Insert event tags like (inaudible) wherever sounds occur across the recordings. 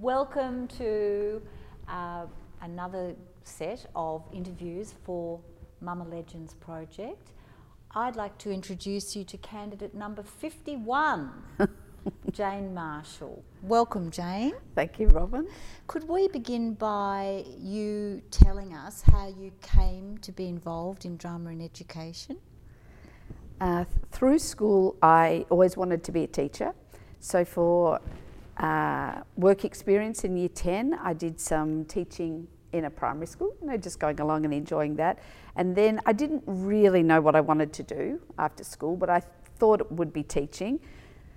Welcome to uh, another set of interviews for MAMA Legends project. I'd like to introduce you to candidate number 51, (laughs) Jane Marshall. Welcome, Jane. Thank you, Robin. Could we begin by you telling us how you came to be involved in drama and education? Uh, through school, I always wanted to be a teacher. So, for uh, work experience in year 10, I did some teaching in a primary school, you know, just going along and enjoying that. And then I didn't really know what I wanted to do after school, but I thought it would be teaching.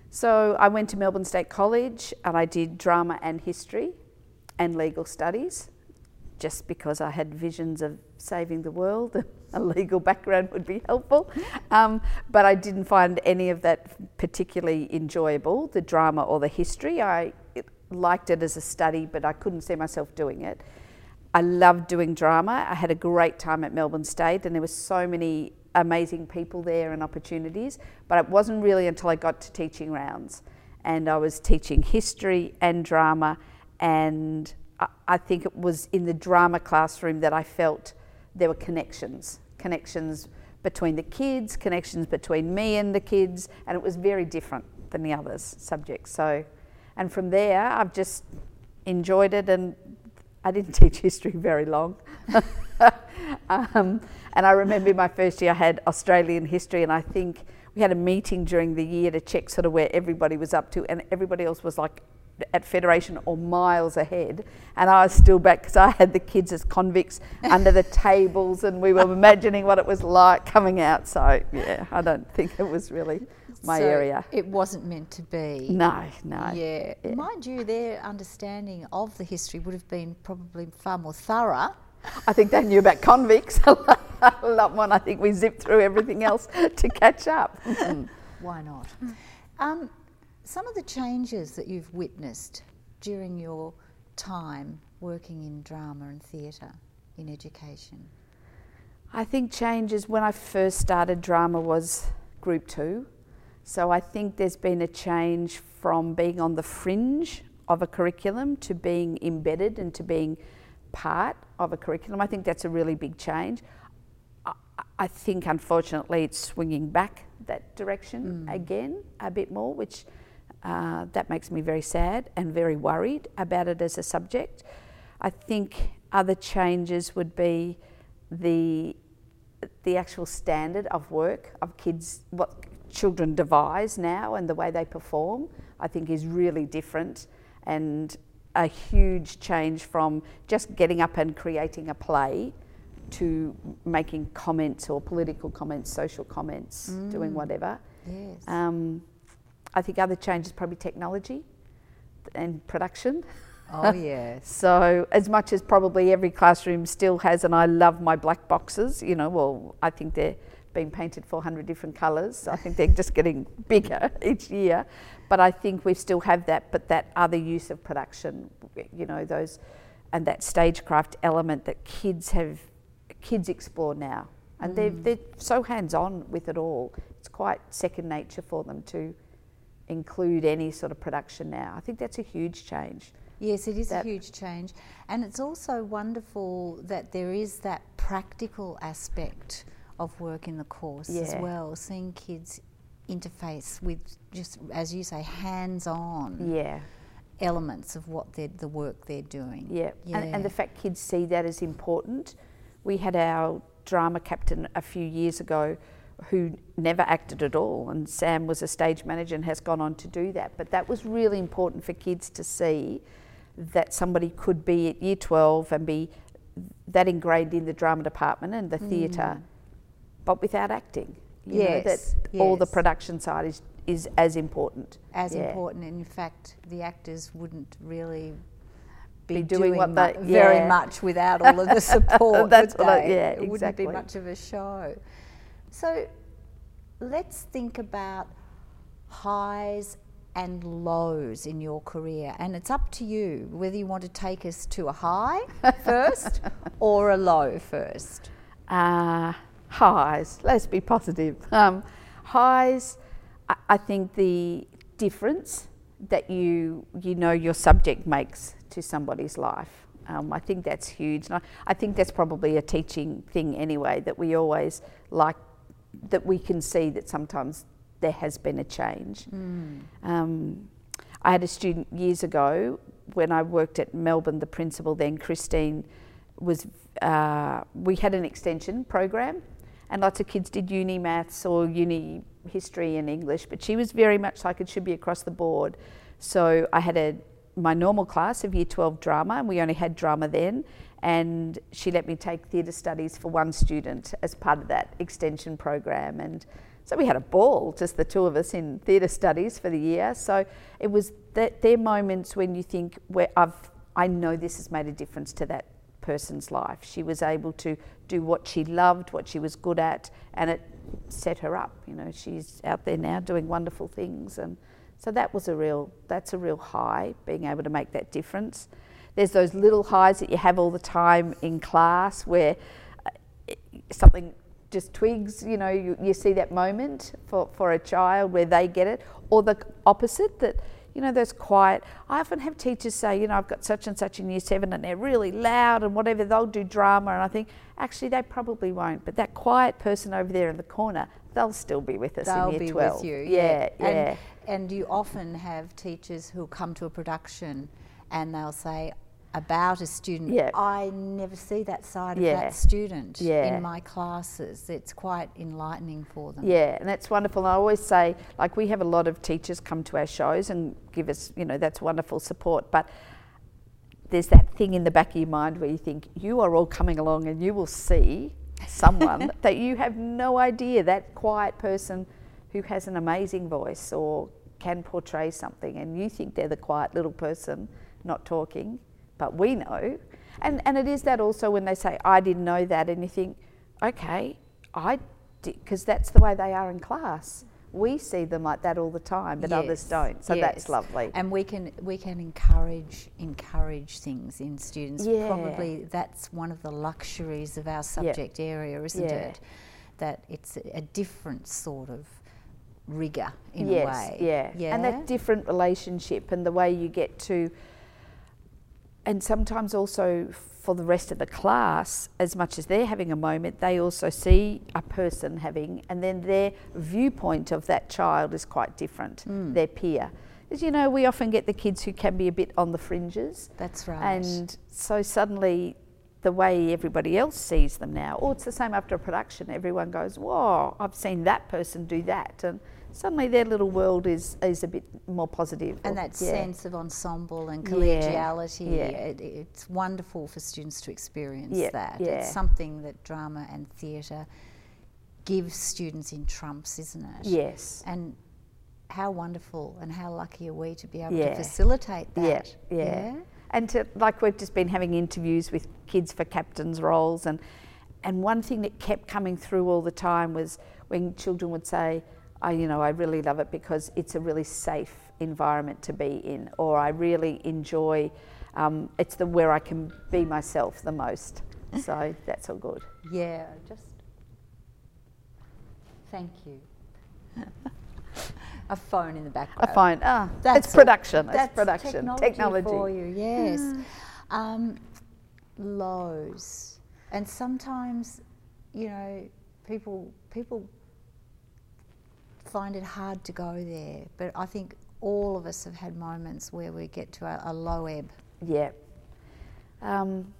So I went to Melbourne State College and I did drama and history and legal studies just because I had visions of saving the world. (laughs) a legal background would be helpful. Um, but I didn't find any of that particularly enjoyable, the drama or the history. I liked it as a study, but I couldn't see myself doing it. I loved doing drama. I had a great time at Melbourne State, and there were so many amazing people there and opportunities. But it wasn't really until I got to teaching rounds, and I was teaching history and drama, and I think it was in the drama classroom that I felt there were connections, connections between the kids, connections between me and the kids, and it was very different than the others subjects. So, and from there, I've just enjoyed it, and I didn't (laughs) teach history very long. (laughs) um, and I remember my first year, I had Australian history, and I think we had a meeting during the year to check sort of where everybody was up to, and everybody else was like at Federation or miles ahead, and I was still back because I had the kids as convicts under the (laughs) tables, and we were imagining what it was like coming out. So yeah, I don't think it was really my so area. It wasn't meant to be. No, no. Yeah. yeah. Mind you, their understanding of the history would have been probably far more thorough. I think they knew about convicts a lot more. I think we zipped through everything else to catch up. (laughs) Why not? Um, some of the changes that you've witnessed during your time working in drama and theatre in education? I think changes when I first started drama was group two. So I think there's been a change from being on the fringe of a curriculum to being embedded and to being part of a curriculum. I think that's a really big change. I, I think unfortunately it's swinging back that direction mm. again a bit more, which uh, that makes me very sad and very worried about it as a subject. I think other changes would be the the actual standard of work of kids, what children devise now and the way they perform, I think is really different and a huge change from just getting up and creating a play to making comments or political comments, social comments, mm. doing whatever. Yes. Um, I think other changes probably technology and production. Oh (laughs) yes. so as much as probably every classroom still has, and I love my black boxes. You know, well, I think they're being painted 400 different colours. I think they're just getting (laughs) bigger each year. But I think we still have that, but that other use of production, you know, those, and that stagecraft element that kids have, kids explore now. And mm. they're, they're so hands on with it all. It's quite second nature for them to include any sort of production now. I think that's a huge change. Yes, it is a huge change. And it's also wonderful that there is that practical aspect of work in the course yeah. as well, seeing kids interface with just, as you say, hands on. Yeah. Elements of what they're, the work they're doing. Yeah, yeah. And, and the fact kids see that as important. We had our drama captain a few years ago who never acted at all, and Sam was a stage manager and has gone on to do that. But that was really important for kids to see that somebody could be at year 12 and be that ingrained in the drama department and the mm. theatre, but without acting. You yes, know, that yes. all the production side is, is as important. As yeah. important, in fact, the actors wouldn't really be, be doing, doing, what they, very yeah. much without all of the (laughs) support. That's what I, yeah, it exactly. wouldn't be much of a show. So let's think about highs and lows in your career. And it's up to you whether you want to take us to a high (laughs) first or a low first. Uh, highs, let's be positive. Um, highs, I, I think the difference, that you you know your subject makes to somebody's life. Um, I think that's huge, and I, I think that's probably a teaching thing anyway. That we always like that we can see that sometimes there has been a change. Mm. Um, I had a student years ago when I worked at Melbourne. The principal then, Christine, was uh, we had an extension program, and lots of kids did uni maths or uni history and English, but she was very much like it should be across the board. So I had a my normal class of year 12 drama, and we only had drama then. And she let me take theatre studies for one student as part of that extension program. And so we had a ball, just the two of us in theatre studies for the year. So it was that they're moments when you think, where I've, I know this has made a difference to that person's life. She was able to do what she loved, what she was good at, and it set her up. You know, she's out there now doing wonderful things, and so that was a real that's a real high being able to make that difference. There's those little highs that you have all the time in class where uh, something just twigs, you know, you, you see that moment for, for a child where they get it, or the opposite that you know, those quiet. I often have teachers say, you know, I've got such and such in year seven and they're really loud and whatever, they'll do drama. And I think, actually, they probably won't. But that quiet person over there in the corner, they'll still be with us they'll in year be 12. with you. Yeah, yeah. And, and you often have teachers who come to a production and they'll say, about a student, Yeah. I never see that side of that student Yeah. in my classes. It's quite enlightening for them. Yeah, and that's wonderful. And I always say, like, we have a lot of teachers come to our shows and give us, you know, that's wonderful support. But there's that thing in the back of your mind where you think you are all coming along and you will see someone (laughs) that you have no idea that quiet person who has an amazing voice or can portray something and you think they're the quiet little person not talking but we know and and it is that also when they say i didn't know that and you think okay i did because that's the way they are in class we see them like that all the time but others don't so that's lovely And we can we can encourage encourage things in students. Yeah. Probably that's one of the luxuries of our subject area, isn't Yeah. it? That it's a, a different sort of rigor in yes, a way. Yeah. Yeah. And that different relationship and the way you get to, and sometimes also for the rest of the class, as much as they're having a moment, they also see a person having, and then their viewpoint of that child is quite different, Hmm. their peer. As you know, we often get the kids who can be a bit on the fringes. That's right. And so suddenly, the way everybody else sees them now, or it's the same after a production, everyone goes, Whoa, I've seen that person do that. And suddenly their little world is, is a bit more positive. and that yeah. sense of ensemble and collegiality, yeah. It, it's wonderful for students to experience Yeah, that. yeah. It's something that drama and theatre gives students in trumps, isn't it? Yes. And how wonderful and how lucky are we to be able Yeah. to facilitate Yeah, that? yeah. And to, like we've just been having interviews with kids for captains' roles, and and one thing that kept coming through all the time was when children would say, "I, you know, I really love it because it's a really safe environment to be in," or "I really enjoy, um, it's the where I can be myself the most." (laughs) So that's all good. Yeah, just thank you. (laughs) a phone in the background. A phone, ah, That's it's it. production. It's That's production. technology, for you. Yes. Um, lows, and sometimes, you know, people people find it hard to go there. But I think all of us have had moments where we get to a, a low ebb. Yeah. Um,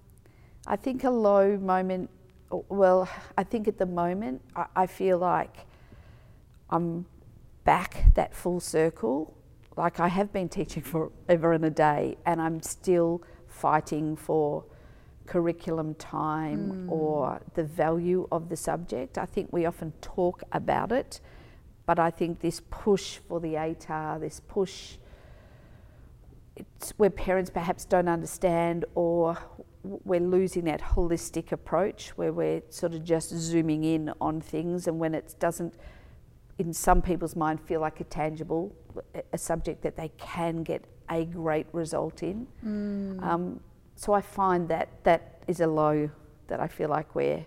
I think a low moment, well, I think at the moment, I, I feel like I'm back that full circle. Like I have been teaching forever and a day, and I'm still fighting for curriculum time or the value of the subject. I think we often talk about it, but I think this push for the ATAR, this push it's where parents perhaps don't understand or we're losing that holistic approach where we're sort of just zooming in on things and when it doesn't in some people's mind feel like a tangible a- subject that they can get a great result in. Um, so I find that that is a low that I feel like we're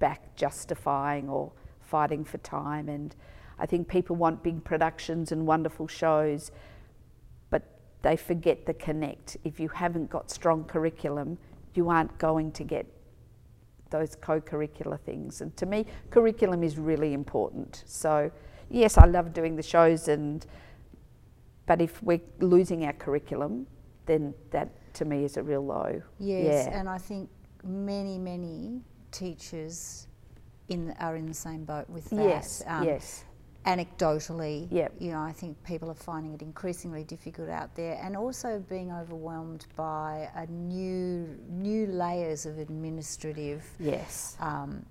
back justifying or fighting for time and I think people want big productions and wonderful shows but they forget the connect. If you haven't got strong curriculum, you aren't going to get those co-curricular things. And to me, curriculum is really important. So yes, I love doing the shows and but if we're losing our curriculum, then that to me is a real low. Yes, yeah. and I think many, many teachers in are in the same boat with that. Yes, um, yes. Anecdotally, yep. you know, I think people are finding it increasingly difficult out there, and also being overwhelmed by a new new layers of administrative yes um,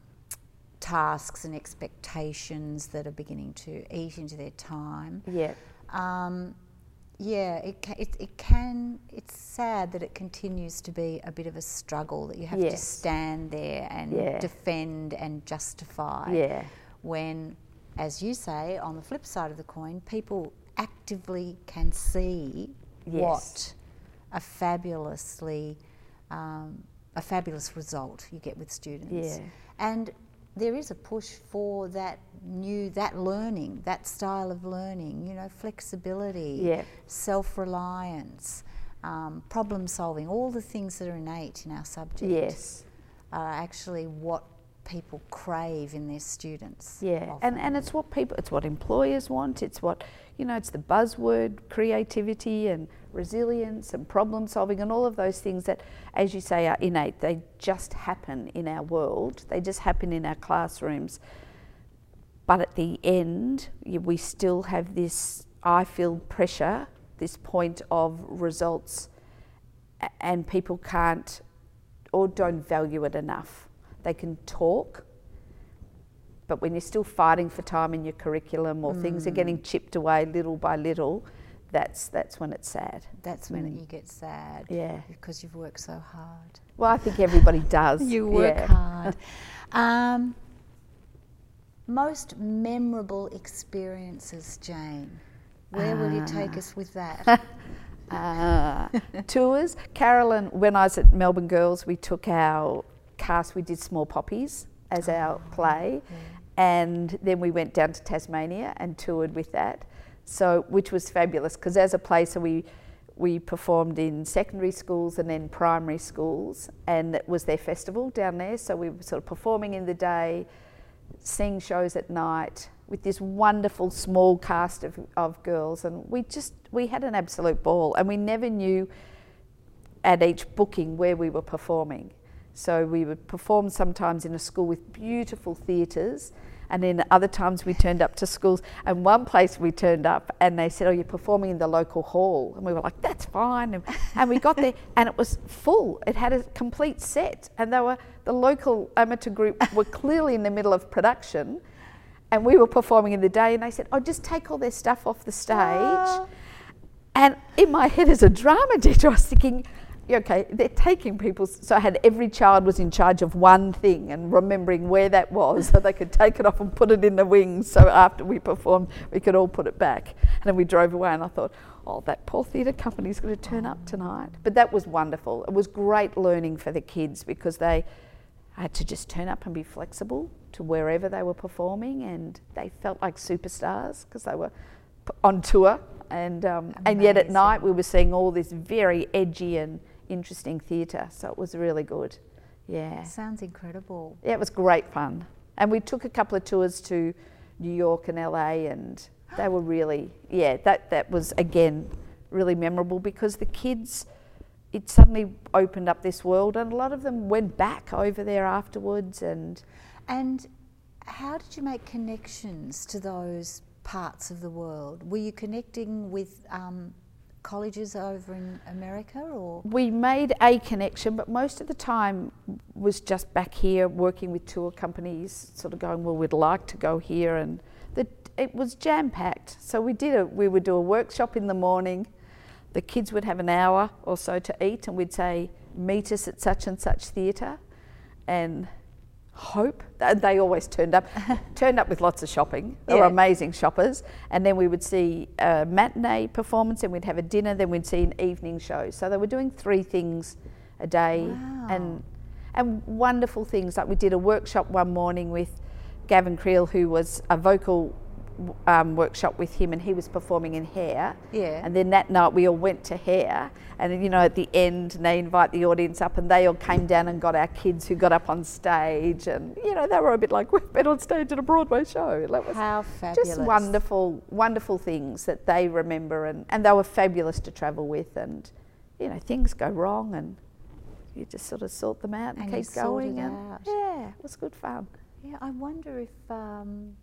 tasks and expectations that are beginning to eat into their time. Yeah. Um, yeah, it, ca- it, it can, it's sad that it continues to be a bit of a struggle that you have to stand there and Yeah. defend and justify. Yeah. When, as you say, on the flip side of the coin, people actively can see Yes. what a fabulously, um, a fabulous result you get with students. Yeah. And there is a push for that new, that learning, that style of learning, you know, flexibility, Yeah. self reliance, um, problem solving, all the things that are innate in our subject Yes. are actually what people crave in their students. Yeah, often. and, and it's what people, it's what employers want. It's what, you know, it's the buzzword creativity and resilience and problem solving and all of those things that, as you say, are innate. They just happen in our world. They just happen in our classrooms. But at the end, we still have this, I feel, pressure, this point of results, and people can't or don't value it enough. They can talk, but when you're still fighting for time in your curriculum or things are getting chipped away little by little, that's that's when it's sad. that's when Mm. you get sad. Yeah. Because you've worked so hard. Well, I think everybody (laughs) does. You work yeah. hard. Um, most memorable experiences, Jane. Where will you take us with that? (laughs) Uh, (laughs) tours. Carolyn, when I was at Melbourne Girls, we took our cast, we did Small Poppies as oh, our play, and then we went down to Tasmania and toured with that. So, which was fabulous because as a play, so we we performed in secondary schools and then primary schools, and it was their festival down there. So we were sort of performing in the day, seeing shows at night with this wonderful small cast of, of girls and we just we had an absolute ball and we never knew at each booking where we were performing so we would perform sometimes in a school with beautiful theatres and then other times we turned up to schools. And one place we turned up and they said oh you're performing in the local hall. And we were like that's fine. And, and we got there and it was full. It had a complete set. And they were the local amateur group were clearly in the middle of production and we were performing in the day. And they said oh just take all their stuff off the stage. Ah. and in my head as a drama (laughs) teacher i was thinking okay. They're taking people's so i had every child was in charge of one thing and remembering where that was so they could take it off and put it in the wings so after we performed we could all put it back. And then we drove away and i thought oh that poor theatre company's going to turn up tonight. But that was wonderful. It was great learning for the kids because they had to just turn up and be flexible to wherever they were performing, and they felt like superstars because they were on tour. And um, and yet at night we were seeing all this very edgy and interesting theatre, so it was really good. Yeah, Sounds incredible. yeah, it was great fun. And we took a couple of tours to New York and LA, and they were really yeah that that was again really memorable because the kids it suddenly opened up this world and a lot of them went back over there afterwards and And how did you make connections to those parts of the world? Were you connecting with um, colleges over in America or? we made a connection but most of the time was just back here working with tour companies sort of going well we'd like to go here and the, it was jam packed so we did a we would do a workshop in the morning the kids would have an hour or so to eat and we'd say meet us at such and such theatre and hope that they always turned up (laughs) turned up with lots of shopping. They were amazing shoppers. And then we would see a matinee performance and we'd have a dinner then we'd see an evening show. So they were doing three things a day Wow. and and wonderful things. Like we did a workshop one morning with Gavin Creel who was a vocal um, workshop with him, and he was performing in hair. Yeah. And then that night we all went to hair, and you know at the end they invite the audience up, and they all came down and got our kids who got up on stage, and you know they were a bit like (laughs) we've been on stage at a Broadway show. That was How fabulous. just wonderful, wonderful things that they remember, and, and they were fabulous to travel with, and you know things go wrong, and you just sort of sort them out and, And keep going, and out. yeah, it was good fun. Yeah, I wonder if um,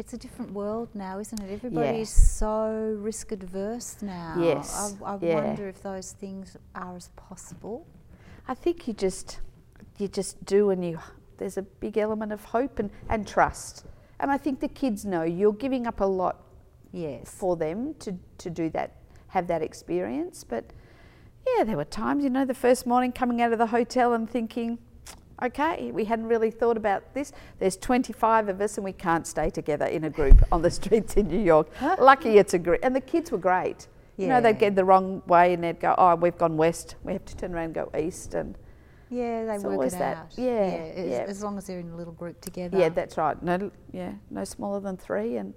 it's a different world now, isn't it? Everybody Yeah. so risk adverse now. Yes, I, I yeah. wonder if those things are as possible. I think you just you just do and you there's a big element of hope and, and trust. And I think the kids know you're giving up a lot Yes. for them to, to do that, have that experience. But yeah, there were times, you know, the first morning coming out of the hotel and thinking, okay, we hadn't really thought about this. There's 25 of us and we can't stay together in a group (laughs) on the streets in New York. Lucky it's a group. And the kids were great. You know, they'd get the wrong way and they'd go, oh, we've gone west. We have to turn around and go east. And Yeah, they It's work it that. out. Yeah, as, yeah. as long as they're in a little group together. yeah, that's right. No, yeah, no smaller than three. And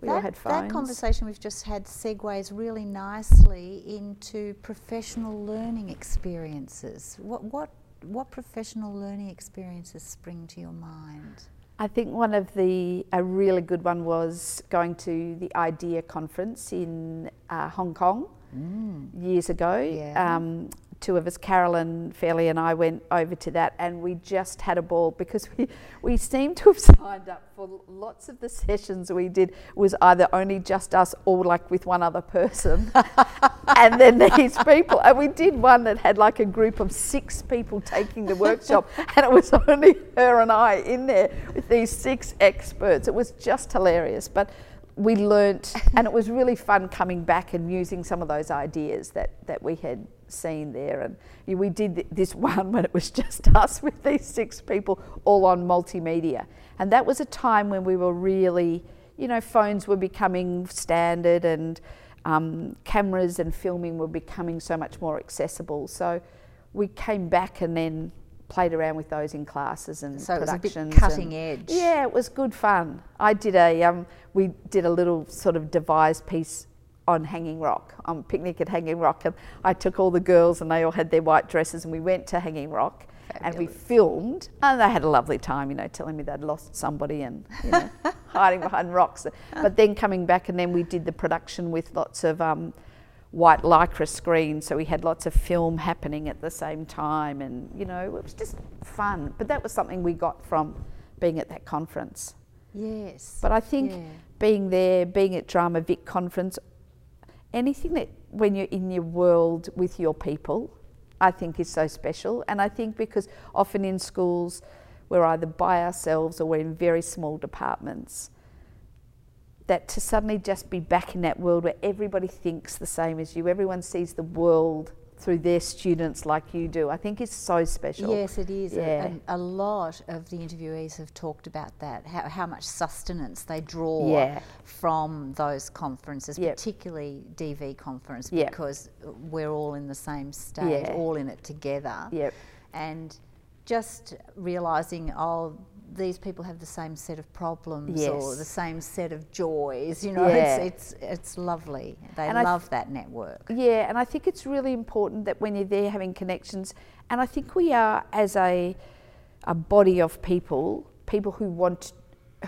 we all that, had that conversation we've just had segues really nicely into professional learning experiences. What what what professional learning experiences spring to your mind? I think one of the a really good one was going to the IDEA conference in uh, Hong Kong years ago. Yeah. Um, two of us, Carolyn Fairley and I, went over to that, and we just had a ball because we we seemed to have signed up for lots of the sessions we did was either only just us or like with one other person, (laughs) and then these people. And we did one that had like a group of six people taking the workshop, (laughs) and it was only her and I in there with these six experts. It was just hilarious, but we learnt, and it was really fun coming back and using some of those ideas that, that we had seen there. And we did th- this (laughs) one when it was just (laughs) us with these six people, all on multimedia. And that was a time when we were really, you know, phones were becoming standard and um, cameras and filming were becoming so much more accessible. So we came back and then played around with those in classes and So it was a bit productions. cutting edge. Yeah, it was good fun. I did a um, we did a little sort of devised piece on Hanging Rock, on picnic at Hanging Rock, and I took all the girls and they all had their white dresses and we went to Hanging Rock and we filmed and they had a lovely time, you know, telling me they'd lost somebody and you know, (laughs) hiding behind rocks. But then coming back and then we did the production with lots of um, white lycra screens, so we had lots of film happening at the same time, and you know, it was just fun. But that was something we got from being at that conference. Yes. But I think Yeah. being there, being at Drama Vic conference, anything that when you're in your world with your people, I think is so special. And I think because often in schools we're either by ourselves or we're in very small departments, that to suddenly just be back in that world where everybody thinks the same as you, everyone sees the world through their students like you do, I think is so special. Yes, it is. Yeah. And a lot of the interviewees have talked about that, how, how much sustenance they draw Yeah. from those conferences, Yep. particularly DV conference, Yep. because we're all in the same stage, Yeah. all in it together. Yep. And just realising, oh, these people have the same set of problems or the same set of joys, you know, Yeah. it's, it's, it's lovely. They And I th- love that network. Yeah, and I think it's really important that when you're there having connections, and I think we are as a a body of people, people who want,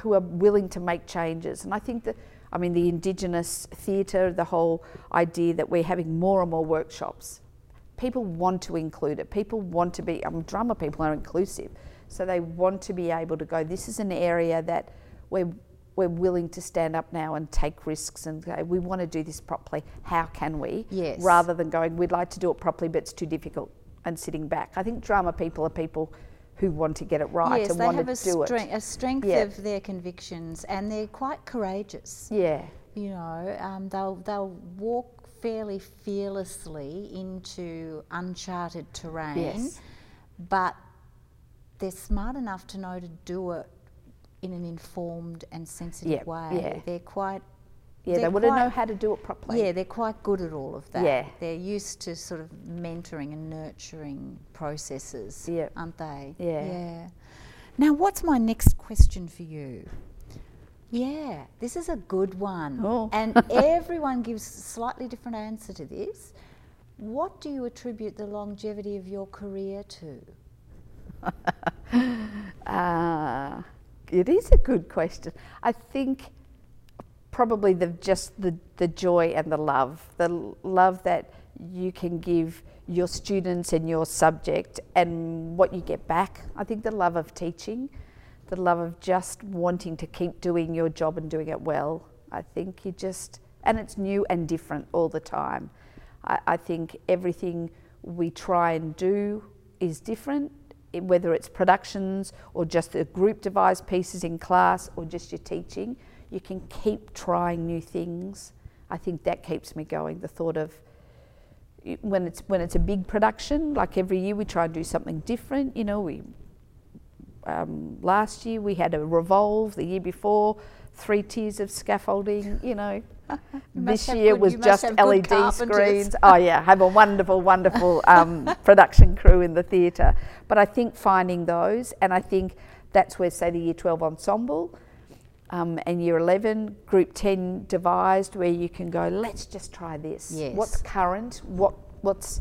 who are willing to make changes, and I think that. I mean, the Indigenous theatre, the whole idea that we're having more and more workshops. People want to include it. People want to be, I mean, drama people are inclusive. So they want to be able to go, this is an area that we're, we're willing to stand up now and take risks and go, we want to do this properly. How can we? Yes. Rather than going, we'd like to do it properly, but it's too difficult and sitting back. I think drama people are people who want to get it right yes, and want to do strength, it. a strength Yeah. of their convictions, and they're quite courageous. Yeah. You know, um, they'll they'll walk fairly fearlessly into uncharted terrain, Yes. but they're smart enough to know to do it in an informed and sensitive way. yeah. They're quite Yeah, they They're want to know how to do it properly. yeah, they're quite good at all of that. Yeah. They're used to sort of mentoring and nurturing processes, Yeah. aren't they? Yeah. Yeah. Now, what's my next question for you? Yeah, this is a good one. Oh. (laughs) And everyone gives a slightly different answer to this. What do you attribute the longevity of your career to? (laughs) Uh, it is a good question. I think probably the just the, the joy and the love, the love that you can give your students and your subject and what you get back. I think the love of teaching, the love of just wanting to keep doing your job and doing it well. I think you just, and it's new and different all the time. I, I think everything we try and do is different, whether it's productions or just the group devised pieces in class or just your teaching. You can keep trying new things. I think that keeps me going. The thought of when it's when it's a big production, like every year we try and do something different. You know, we um, last year we had a revolve. The year before, three tiers of scaffolding. You know, this year good- was just LED screens. (laughs) Oh yeah, have a wonderful, wonderful um, (laughs) production crew in the theatre. But I think finding those, and I think that's where say the Year 12 ensemble. Um, and year 11, group 10 devised where you can go, let's just try this. Yes. What's current? What, what's,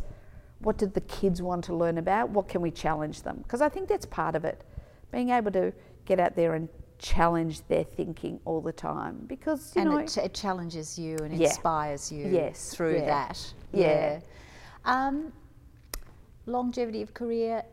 what did the kids want to learn about? What can we challenge them? Because I think that's part of it. Being able to get out there and challenge their thinking all the time. Because, you and know, it, ch- it challenges you and Yeah. inspires you Yes, through yeah. that. Yeah. Um, longevity of career.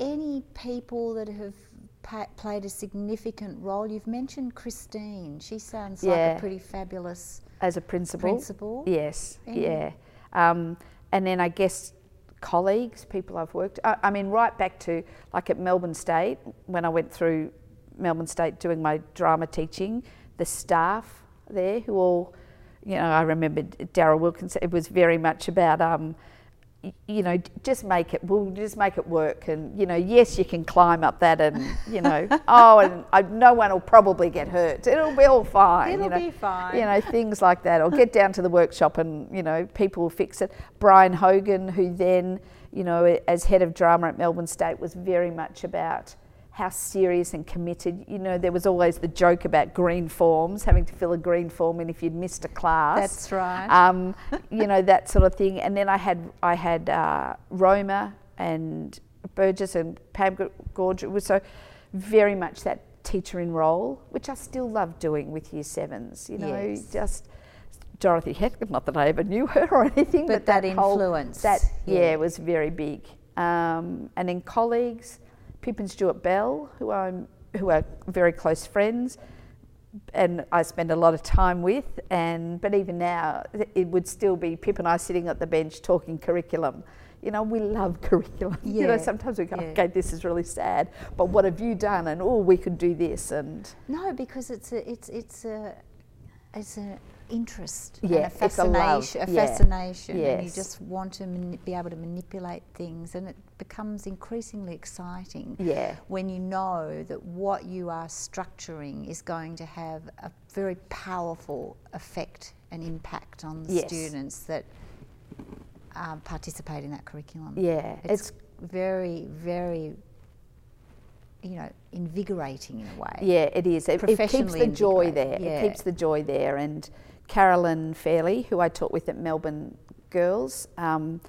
Any people that have pa- played a significant role? You've mentioned Christine. She sounds like Yeah. a pretty fabulous as a principal. principal. Yes, Any- yeah. Um, and then I guess colleagues, people I've worked. I, I mean, right back to like at Melbourne State when I went through Melbourne State doing my drama teaching, the staff there who all, you know, I remember Daryl Wilkins. It was very much about. Um, you know, just make it. We'll just make it work, and you know, yes, you can climb up that, and you know, (laughs) oh, and I, no one will probably get hurt. It'll be all fine. It'll you know. be fine. You know, things like that. Or get down to the workshop and, you know, people will fix it. Brian Hogan, who then, you know, as head of drama at Melbourne State, was very much about how serious and committed. You know, there was always the joke about green forms, having to fill a green form in if you'd missed a class. That's right. Um, you know, that sort of thing. And then I had, I had uh, Roma and Burgess and Pam Gorge. It was so very much that teacher in role, which I still love doing with year sevens. You know, Yes. just Dorothy Heck, not that I ever knew her or anything, But but, that whole- influence, that yeah, yeah. was very big. Um, and then colleagues, Pip and Stuart Bell, who I'm who are very close friends, and I spend a lot of time with. And but even now, it would still be Pip and I sitting at the bench talking curriculum. You know, we love (laughs) curriculum. You know, sometimes we go, yeah. okay, this is really sad, but what have you done? And oh, we could do this. And No, because it's a it's it's a it's an interest Yeah, and a it's a love, fascination, a yeah, fascination, and you just want to be able to manipulate things, and it becomes increasingly exciting yeah, when you know that what you are structuring is going to have a very powerful effect and impact on the Yes. students that um, participate in that curriculum. yeah, It's, very, very, you know, invigorating in a way. Yeah, it is. It, it keeps the joy there. yeah. It keeps the joy there. And Carolyn Fairley, who I taught with at Melbourne Girls, um,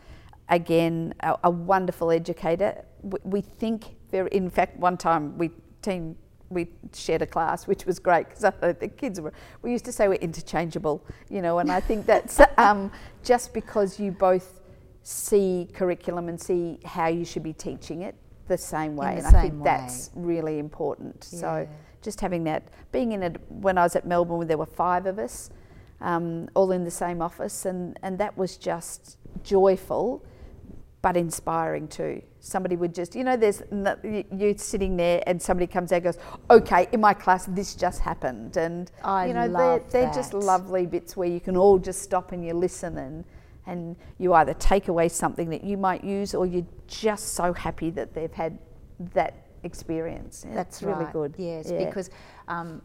again, a, a wonderful educator. We, we think very. In fact, one time we team we shared a class, which was great because I thought the kids were. We used to say we're interchangeable, you know, and I think that's (laughs) um, just because you both see curriculum and see how you should be teaching it the same way, the and I think same that's really important. So just having that, being in it when I was at Melbourne, there were five of us, um, all in the same office, and, and that was just joyful, but inspiring too. Somebody would just, you know, there's you- you're sitting there, and somebody comes out and goes, "Okay, in my class, this just happened," and I you know, love they're, they're just lovely bits where you can all just stop and you listen and. And you either take away something that you might use, or you're just so happy that they've had that experience. Yeah, That's really right. good. Yes, Yeah. because um,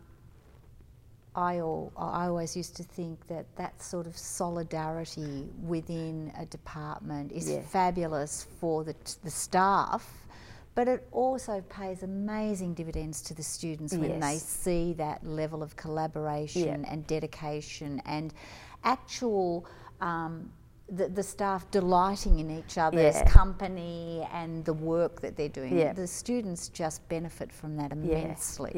I, al- I always used to think that that sort of solidarity within a department is Yeah. fabulous for the, the staff, but it also pays amazing dividends to the students when they see that level of collaboration and dedication and actual. Um, the, the staff delighting in each other's Yeah. company and the work that they're doing. Yeah. The students just benefit from that Yeah, immensely.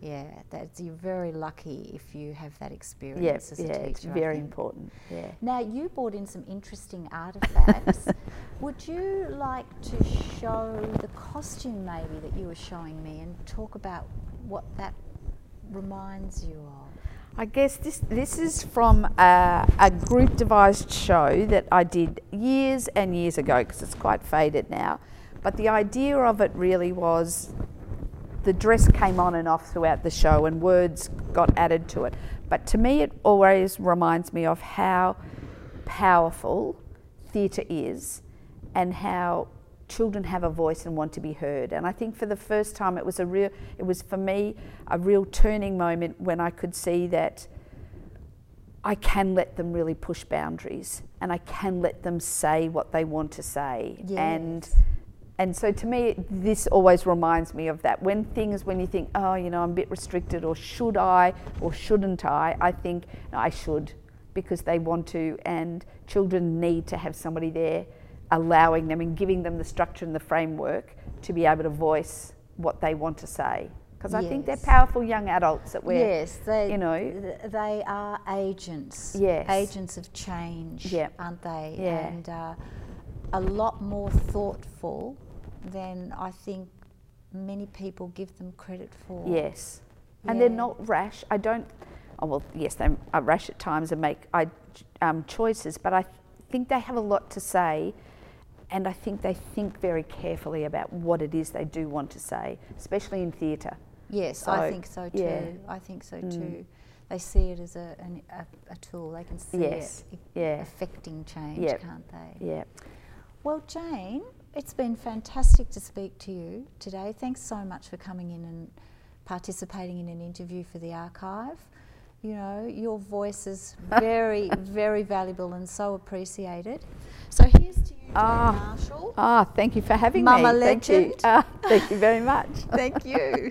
Yeah. That's you're very lucky if you have that experience as a yeah, teacher. it's very important. Yeah. Now you brought in some interesting artifacts. (laughs) Would you like to show the costume maybe that you were showing me and talk about what that reminds you of? I guess this this is from a, a group devised show that I did years and years ago because it's quite faded now. But the idea of it really was the dress came on and off throughout the show and words got added to it. But to me, it always reminds me of how powerful theatre is and how children have a voice and want to be heard. And I think for the first time, it was a real, it was for me a real turning moment when I could see that I can let them really push boundaries and I can let them say what they want to say. Yes. and so to me, this always reminds me of that. When things, when you think, oh, you know, I'm a bit restricted, or should I, or shouldn't I, I think no, I should because they want to, and children need to have somebody there allowing them and giving them the structure and the framework to be able to voice what they want to say. Because I think they're powerful young adults that we're, yes, they you know, they are agents. Yes. agents of change, Yep. aren't they? Yeah. And uh, a lot more thoughtful than I think many people give them credit for. Yes. And they're not rash. I don't, oh, well, yes, they are rash at times and make I, um, choices, but I think they have a lot to say and I think they think very carefully about what it is they do want to say, especially in theatre. Yes, I think so too. yeah. I think so Mm. too. They see it as a, an, a, a tool. They can see Yes, it yeah. affecting change, can't they? Yeah. Well, Jane, it's been fantastic to speak to you today. Thanks so much for coming in and participating in an interview for the archive. You know, your voice is (laughs) very, very valuable and so appreciated. So here's to you, Ah. Marshall. Ah, thank you for having Mama me. Thank you. legend. Ah, thank you very much. (laughs) Thank you.